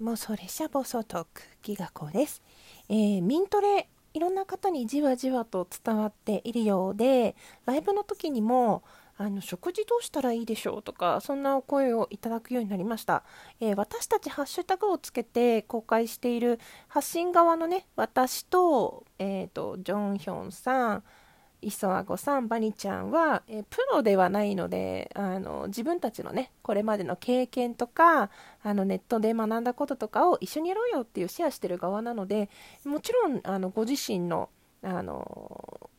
妄想列車暴走トークギガコです、えー、ミントレいろんな方にじわじわと伝わっているようでライブの時にもあの食事どうしたらいいでしょうとかそんなお声をいただくようになりました、えー、私たちハッシュタグをつけて公開している発信側のね私と,、えーと、ジョンヒョンさん磯あごさん、バニちゃんは、えプロではないのであの自分たちのねこれまでの経験とかあのネットで学んだこととかを一緒にやろうよっていうシェアしてる側なのでもちろんあのご自身のあの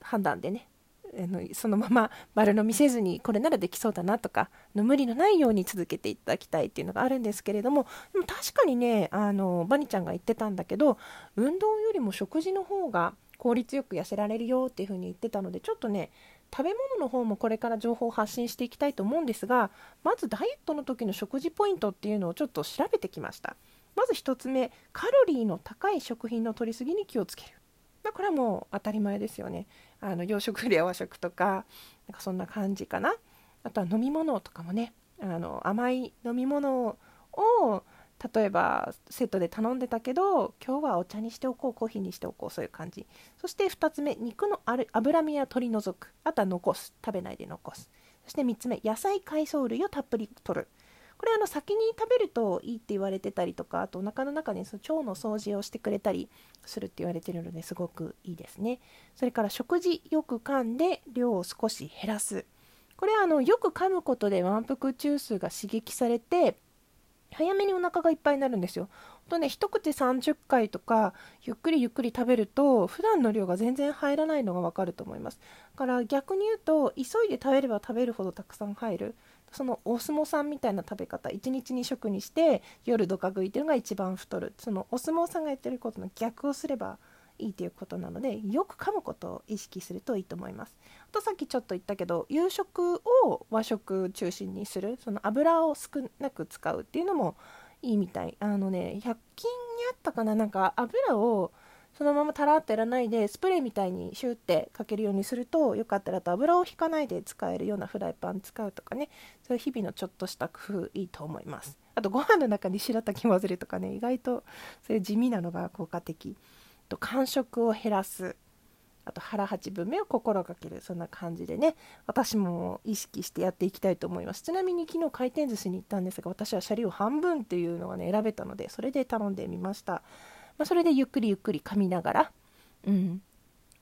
判断でねあのそのまま丸飲みせずにこれならできそうだなとかの無理のないように続けていただきたいっていうのがあるんですけれどもでも確かにねあのバニちゃんが言ってたんだけど運動よりも食事の方が効率よく痩せられるよっていうふうに言ってたのでちょっとね食べ物の方もこれから情報を発信していきたいと思うんですがまずダイエットの時の食事ポイントっていうのをちょっと調べてきました。まず1つ目カロリーの高い食品の摂りすぎに気をつける。まあ、これはもう当たり前ですよね。あの洋食で和食とかなんかそんな感じかな。あとは飲み物とかもねあの甘い飲み物を例えばセットで頼んでたけど今日はお茶にしておこうコーヒーにしておこうそういう感じ。そして2つ目肉のある脂身は取り除く。あとは残す。食べないで残す。そして3つ目野菜海藻類をたっぷり取る。これあの先に食べるといいって言われてたりとかあとお腹の中にその腸の掃除をしてくれたりするって言われてるのですごくいいですね。それから食事よく噛んで量を少し減らす。これはあのよく噛むことで満腹中枢が刺激されて早めにお腹がいっぱいになるんですよ。とね、一口30回とか、ゆっくりゆっくり食べると、普段の量が全然入らないのがわかると思います。だから逆に言うと、急いで食べれば食べるほどたくさん入る。そのお相撲さんみたいな食べ方、1日2食にして、夜どか食いっていうのが一番太る。そのお相撲さんがやってることの逆をすれば、いいということなのでよく噛むことを意識するといいと思います。あとさっきちょっと言ったけど夕食を和食中心にする。その油を少なく使うっていうのもいいみたい。あのね100均にあったかな？なんか油をそのままたらってやらないでスプレーみたいにシューってかけるようにするとよかったらと油を引かないで使えるようなフライパン使うとかね。そういう日々のちょっとした工夫いいと思います。あとご飯の中に白滝混ぜるとかね意外とそういう地味なのが効果的。と間食を減らす。あと腹八分目を心がける。そんな感じでね。私も意識してやっていきたいと思います。ちなみに昨日回転寿司に行ったんですが私はシャリを半分っていうのがね選べたのでそれで頼んでみました、まあ、それでゆっくりゆっくり噛みながらうん。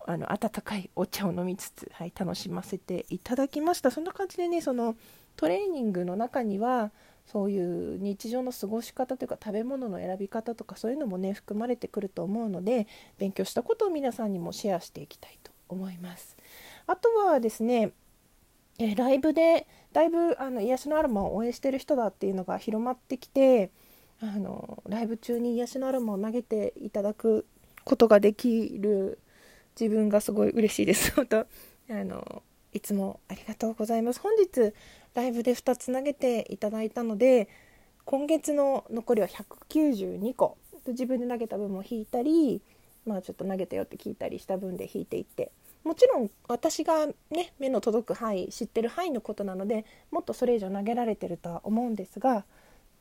あの温かいお茶を飲みつつ、はい、楽しませていただきました。そんな感じでねそのトレーニングの中にはそういう日常の過ごし方というか食べ物の選び方とかそういうのもね含まれてくると思うので勉強したことを皆さんにもシェアしていきたいと思います。あとはですねえライブでだいぶあの癒しのアロマを応援してる人だっていうのが広まってきてあのライブ中に癒しのアロマを投げていただくことができる自分がすごい嬉しいです。本当あのいつもありがとうございます。本日ライブで2つ投げていただいたので今月の残りは192個自分で投げた分も引いたりまあちょっと投げたよって聞いたりした分で引いていってもちろん私がね目の届く範囲知ってる範囲のことなのでもっとそれ以上投げられてるとは思うんですが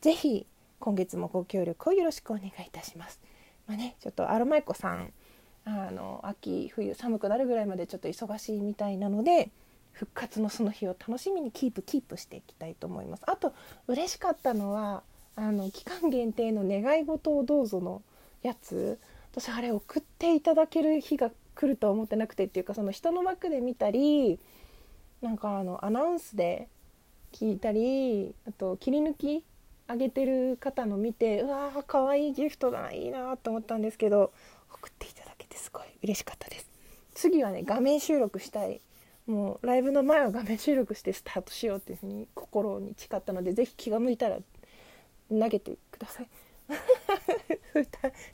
是非今月もご協力をよろしくお願いいたします。まあね、ちょっとアロマイコさんあの秋冬寒くなるぐらいまでちょっと忙しいみたいなので復活のその日を楽しみにキープキープしていきたいと思います。あと嬉しかったのはあの期間限定の願い事をどうぞのやつ。私あれ送っていただける日が来るとは思ってなくてっていうかその人の枠で見たりなんかあのアナウンスで聞いたりあと切り抜き上げてる方の見てうわーかわいいギフトだいいなと思ったんですけど送っていただけてすごい嬉しかったです。次はね画面収録したいもうライブの前は画面収録してスタートしようっていうふうに心に誓ったので是非気が向いたら投げてください。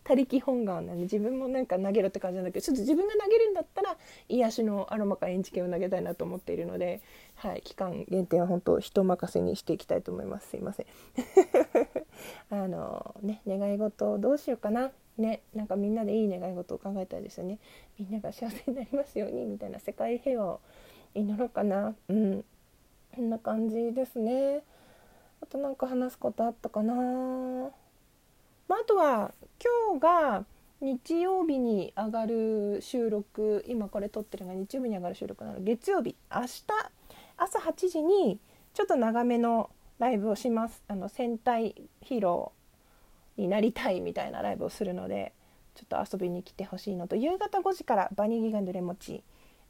他力本願なんで自分もなんか投げるって感じなんだけどちょっと自分が投げるんだったら癒しのアロマかエンジ系を投げたいなと思っているので、はい、期間限定は本当人任せにしていきたいと思いますすいませんあのね願い事どうしようかなねなんかみんなでいい願い事を考えたいですよね。みんなが幸せになりますようにみたいな世界平和を祈ろうかな。うん。こんな感じですね。あとなんか話すことあったかな。まあ、あとは今日が日曜日に上がる収録。今これ撮ってるのが日曜日に上がる収録なの。月曜日。明日朝8時にちょっと長めのライブをします。あの戦隊ヒーローになりたいみたいなライブをするのでちょっと遊びに来てほしいのと夕方5時からバニーギガンドレモチ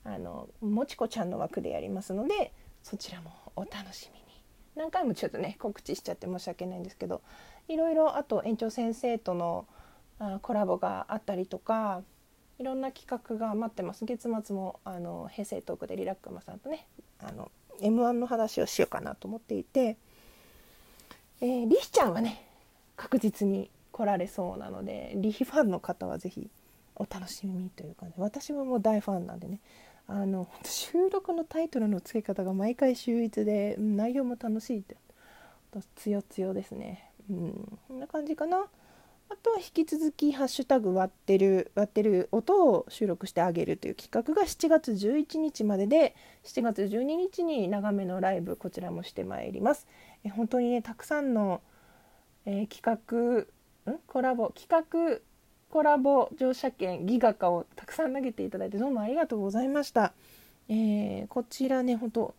あのもちこちゃんの枠でやりますのでそちらもお楽しみに。何回もちょっとね告知しちゃって申し訳ないんですけどいろいろあと園長先生とのあコラボがあったりとかいろんな企画が待ってます。月末もあの平成トークでリラックマさんとねあの m 1の話をしようかなと思っていて、えー、リヒちゃんはね確実に来られそうなのでリヒファンの方は是非お楽しみにというかね私はもう大ファンなんでね。あの収録のタイトルの付け方が毎回秀逸で内容も楽しいって。つよつよですね。うんこんな感じかな。あとは引き続き「ハッシュタグ割ってる割ってる音」を収録してあげるという企画が7月11日までで7月12日に長めのライブこちらもしてまいります。え本当にねたくさんの、えー、企画ん？コラボ。企画コラボ乗車券ギガ化をたくさん投げていただいてどうもありがとうございました。えー、こちらね本当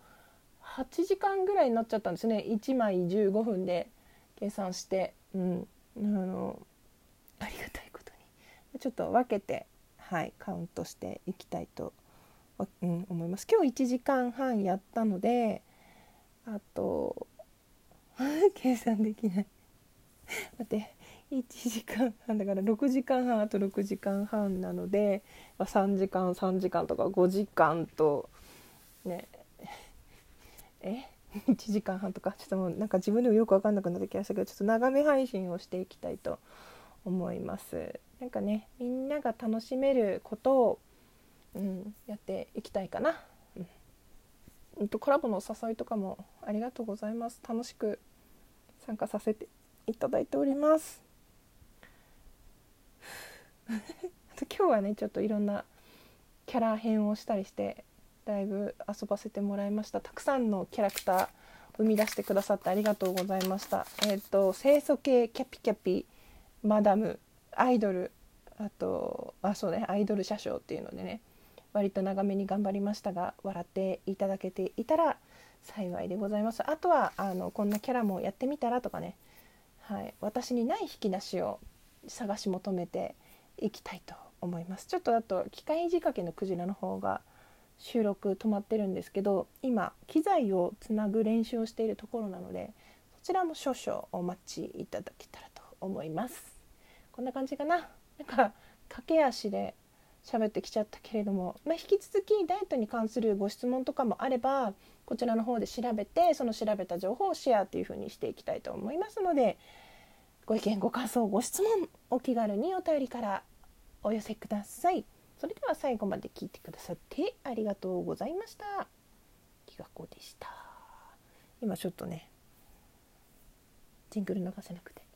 8時間ぐらいになっちゃったんですね。1枚15分で計算して、うん、あのありがたいことに。ちょっと分けて、はい、カウントしていきたいと、うん、思います。今日1時間半やったのであと 計算できない。待って1時間半だから6時間半あと6時間半なので、3時間3時間とか5時間とねえ？1時間半とか？ちょっともうなんか自分でもよく分かんなくなってきましたけどちょっと長め配信をしていきたいと思います。なんかねみんなが楽しめることを、うん、やっていきたいかな、うん、とコラボのお誘いとかもありがとうございます。楽しく参加させていただいております。今日はねちょっといろんなキャラ編をしたりしてだいぶ遊ばせてもらいました。たくさんのキャラクター生み出してくださってありがとうございました。えっ、ー、と清楚系キャピキャピマダムアイドルあとあそうねアイドル車掌っていうのでね割と長めに頑張りましたが笑っていただけていたら幸いでございます。あとはあのこんなキャラもやってみたらとかね、はい、私にない引き出しを探し求めていきたいと思います。ちょっとあと機械仕掛けのクジラの方が収録止まってるんですけど今機材をつなぐ練習をしているところなのでそちらも少々お待ちいただけたらと思います。こんな感じかな。なんか駆け足で喋ってきちゃったけれども、まあ、引き続きダイエットに関するご質問とかもあればこちらの方で調べてその調べた情報をシェアというふうにしていきたいと思いますのでご意見ご感想ご質問お気軽にお便りからお寄せください。それでは最後まで聞いてくださってありがとうございました。きがこでした。今ちょっとねジングル流せなくて。